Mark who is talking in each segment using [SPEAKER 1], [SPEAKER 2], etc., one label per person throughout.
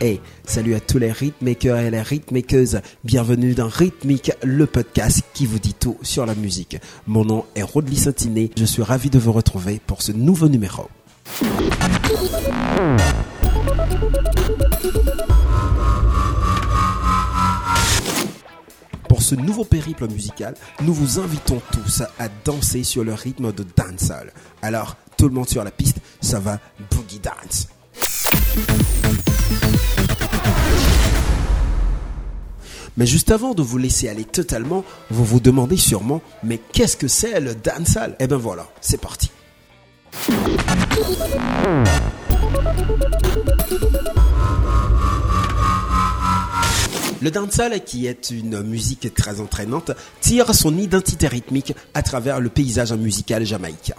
[SPEAKER 1] Hey, salut à tous les rythmakers et les rythmakeuses. Bienvenue dans Rhythmique, le podcast qui vous dit tout sur la musique. Mon nom est Rodley Santiné. Je suis ravi de vous retrouver pour ce nouveau numéro. Pour ce nouveau périple musical, nous vous invitons tous à danser sur le rythme de dancehall. Alors, tout le monde sur la piste, ça va boogie dance. Mais juste avant de vous laisser aller totalement, vous vous demandez sûrement, mais qu'est-ce que c'est le dancehall? Eh ben voilà, c'est parti. Le dancehall, qui est une musique très entraînante, tire son identité rythmique à travers le paysage musical jamaïcain.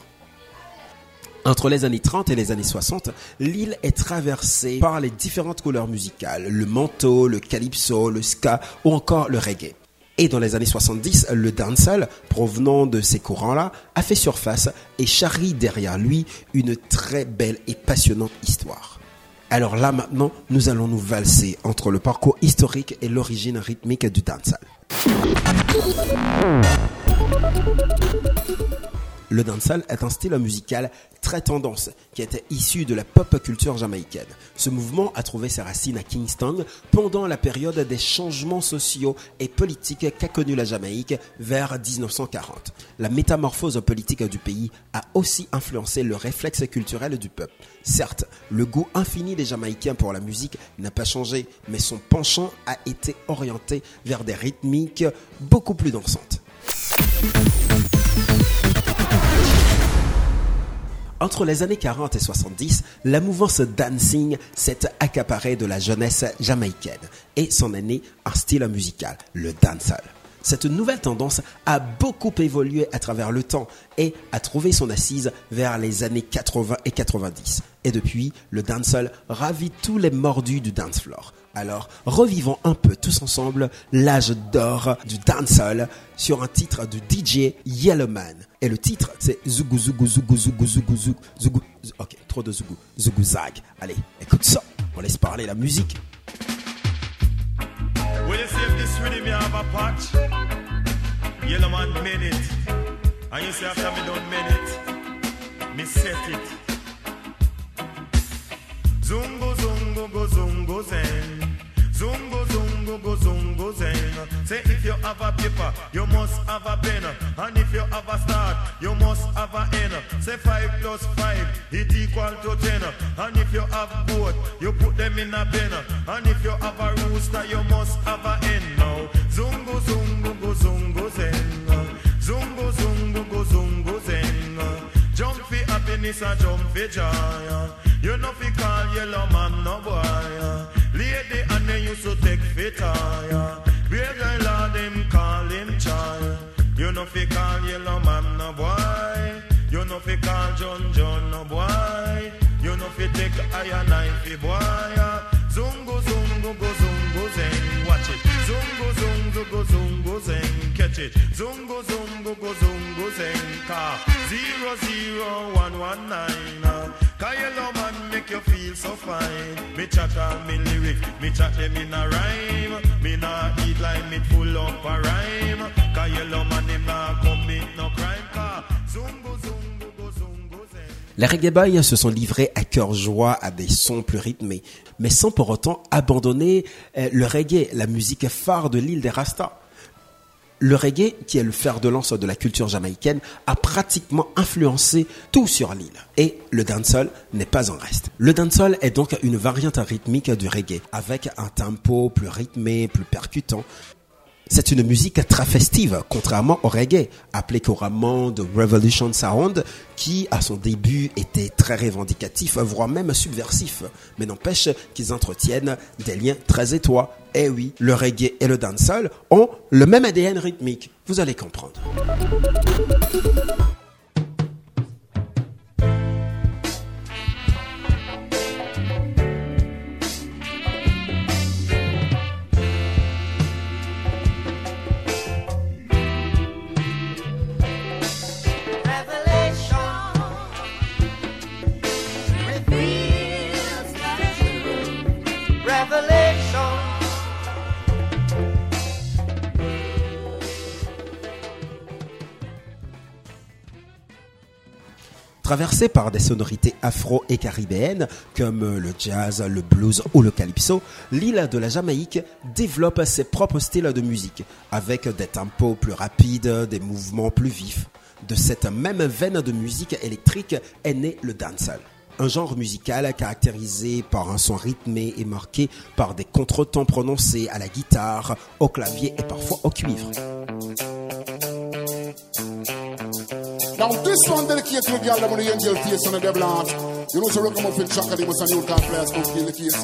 [SPEAKER 1] Entre les années 30 et les années 60, l'île est traversée par les différentes couleurs musicales, le manto, le calypso, le ska ou encore le reggae. Et dans les années 70, le dancehall, provenant de ces courants-là, a fait surface et charrie derrière lui une très belle et passionnante histoire. Alors là maintenant, nous allons nous valser entre le parcours historique et l'origine rythmique du dancehall. Le dancehall est un style musical très tendance qui était issu de la pop culture jamaïcaine. Ce mouvement a trouvé ses racines à Kingston pendant la période des changements sociaux et politiques qu'a connu la Jamaïque vers 1940. La métamorphose politique du pays a aussi influencé le réflexe culturel du peuple. Certes, le goût infini des Jamaïcains pour la musique n'a pas changé, mais son penchant a été orienté vers des rythmiques beaucoup plus dansantes. Entre les années 40 et 70, la mouvance dancing s'est accaparée de la jeunesse jamaïcaine et s'en est né un style musical, le dancehall. Cette nouvelle tendance a beaucoup évolué à travers le temps et a trouvé son assise vers les années 80 et 90. Et depuis, le dancehall ravit tous les mordus du dance floor. Alors, revivons un peu tous ensemble l'âge d'or du dancehall sur un titre du DJ Yellowman. Et le titre, c'est Zugu Zugu Zugu Zugu Zugu Zugu Zugu. Ok, trop de Zugu. Zugu Zag. Allez, écoute ça. On laisse parler la musique.
[SPEAKER 2] Well, you see if this rhythm you have a patch, Yellow man made it. And you see after me done made it, me set it. Zungo, zungo, go, zungo, zen. Zungo, zungo, go, zungo, zen. Say if you have a paper, you must have a pen. And if you have a start, you must have a end. Say five plus five, it equal to ten. And if you have both, you put them in a bin. And if you have a rooster, you must have a hen. Now, zungo, zungo, go, zungo, zen. Zungo, zungo, go, zungo, zen. Jump for happiness and jump for joy. You know fi call yellow man no boy. Lady and they used to take fit tire. Beer guy lord them call him child. You know fi call yellow man no boy. You know fi call John John no boy. You know fi take iron knife fi boy. Zungo zungo go zungo zeng. Zungo go zungo zeng. Catch it. Zungo zungo go zungo zeng. Car zero zero one one nine. Ah. Cause yellow man make you feel so fine. Me chat me lyric, me chat them in a rhyme. Me nah eat like me full up a rhyme. Yellow man him nah
[SPEAKER 1] Les reggae boys se sont livrés à cœur joie à des sons plus rythmés, mais sans pour autant abandonner euh, le reggae, la musique phare de l'île des Rastas. Le reggae, qui est le fer de lance de la culture jamaïcaine, a pratiquement influencé tout sur l'île. Et le dancehall n'est pas en reste. Le dancehall est donc une variante rythmique du reggae, avec un tempo plus rythmé, plus percutant. C'est une musique très festive, contrairement au reggae, appelé couramment de Revolution Sound, qui à son début était très revendicatif, voire même subversif, mais n'empêche qu'ils entretiennent des liens très étroits. Eh oui, le reggae et le dancehall ont le même ADN rythmique, vous allez comprendre. Traversée par des sonorités afro et caribéennes comme le jazz, le blues ou le calypso, l'île de la Jamaïque développe ses propres styles de musique avec des tempos plus rapides, des mouvements plus vifs. De cette même veine de musique électrique est né le dancehall. Un genre musical caractérisé par un son rythmé et marqué par des contretemps prononcés à la guitare, au clavier et parfois au cuivre.
[SPEAKER 3] Now this one dedicated to the girl that with the angel face and the devil heart. You know, so rock them up in track and they must and you can't play come kill the case.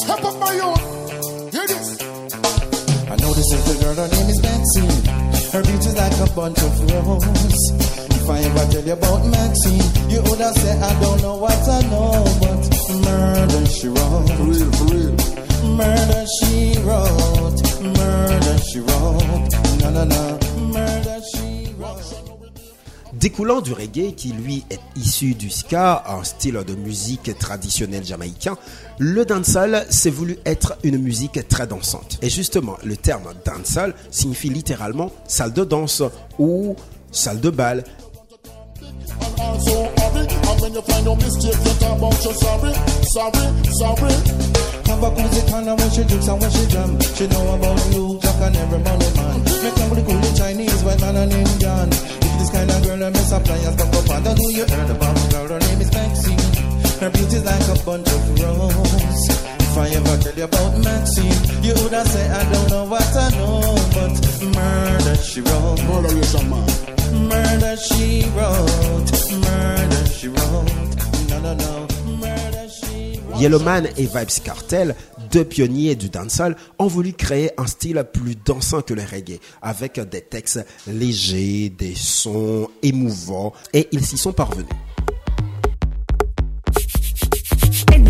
[SPEAKER 3] Step up my youth. Hear this.
[SPEAKER 4] I know this is the girl, her name is Maxine. Her beauty's like a bunch of roses. If I ever tell you about Maxine, you would have said I don't know what I know, but murder she wrote.
[SPEAKER 3] For real, for real.
[SPEAKER 4] Murder she wrote. Murder she wrote. No, no, no. Murder she wrote.
[SPEAKER 1] Découlant du reggae qui lui est issu du ska, un style de musique traditionnel jamaïcain, le dancehall s'est voulu être une musique très dansante. Et justement, le terme dancehall signifie littéralement salle de danse ou salle de bal.
[SPEAKER 4] Girl, I miss appliance, back up and do you heard about the girl? Her name is Maxine. Her beauty's like a bunch of roses. If I ever tell you about Maxine, you would have say I don't know what I know, but murder she wrote.
[SPEAKER 3] Murderation man.
[SPEAKER 4] Murder she wrote. Murder she wrote. No, no, no. Murder she wrote.
[SPEAKER 1] Yellowman et Vibes Cartel, deux pionniers du dancehall, ont voulu créer un style plus dansant que le reggae, avec des textes légers, des sons émouvants, et ils s'y sont parvenus.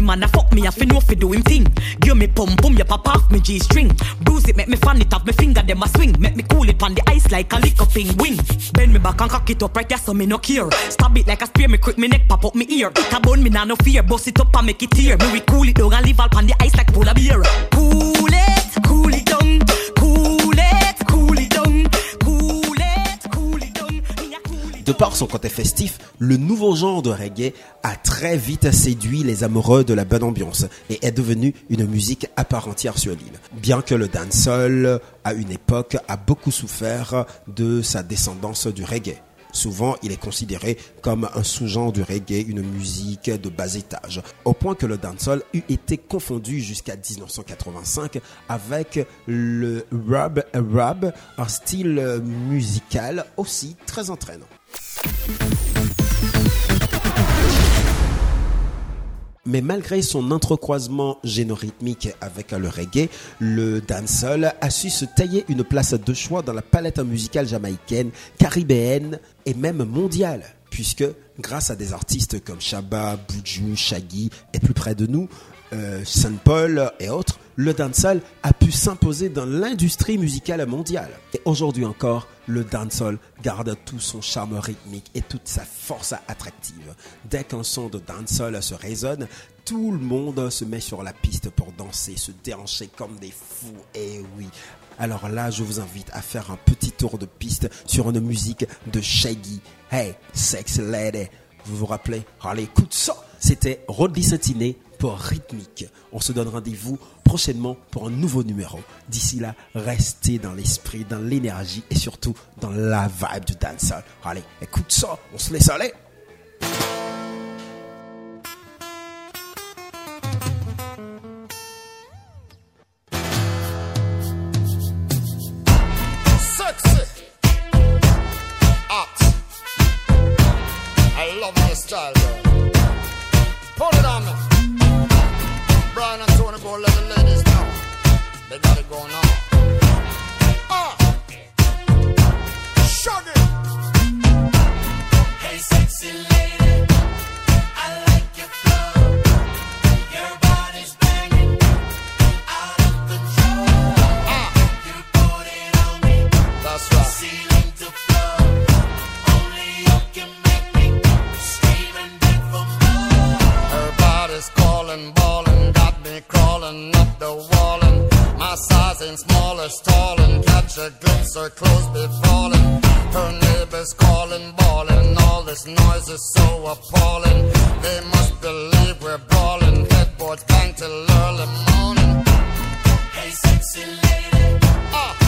[SPEAKER 5] Man a fuck me, I fi know fi do him thing. Give me pum pum, ya pop off me G string. Bruise it, make me fan it off me finger, them a swing. Make me cool it on the ice like a lick up wing. Bend me back and cock it up right there, so me no care. Stab it like a spear, me quick me neck pop up me ear. It a bone me nah no fear, bust it up and make it tear. Me we cool it down and leave all on the ice like polar beer. Cool it, cool it down.
[SPEAKER 1] De par son côté festif, le nouveau genre de reggae a très vite séduit les amoureux de la bonne ambiance et est devenu une musique à part entière sur l'île. Bien que le dancehall, à une époque, a beaucoup souffert de sa descendance du reggae. Souvent, il est considéré comme un sous-genre du reggae, une musique de bas étage, au point que le dancehall eut été confondu jusqu'à 1985 avec le rub rub, un style musical aussi très entraînant. Mais malgré son entrecroisement génorythmique avec le reggae, le dancehall a su se tailler une place de choix dans la palette musicale jamaïcaine, caribéenne et même mondiale. Puisque, grâce à des artistes comme Shabba, Buju, Shaggy et plus près de nous, euh, Saint Paul et autres, le dancehall a pu s'imposer dans l'industrie musicale mondiale. Et aujourd'hui encore, le dancehall garde tout son charme rythmique et toute sa force attractive. Dès qu'un son de dancehall se résonne, tout le monde se met sur la piste pour danser, se déhancher comme des fous. Et oui. Alors là, je vous invite à faire un petit tour de piste sur une musique de Shaggy. Hey, sexy lady. Vous vous rappelez? Allez, écoute ça C'était Rodley Sentiné Rythmique. On se donne rendez-vous prochainement pour un nouveau numéro. D'ici là, restez dans l'esprit, dans l'énergie et surtout dans la vibe du dancehall. Allez, écoute ça, on se laisse aller
[SPEAKER 3] falling, got me crawling up the wall, and my size ain't smallest. Tall and Catch
[SPEAKER 6] a glimpse, her clothes be falling. Her neighbors calling, bawling. All this noise is so appalling. They must believe we're brawling. Headboards bang till early morning.
[SPEAKER 7] Hey, sexy lady.
[SPEAKER 6] Uh.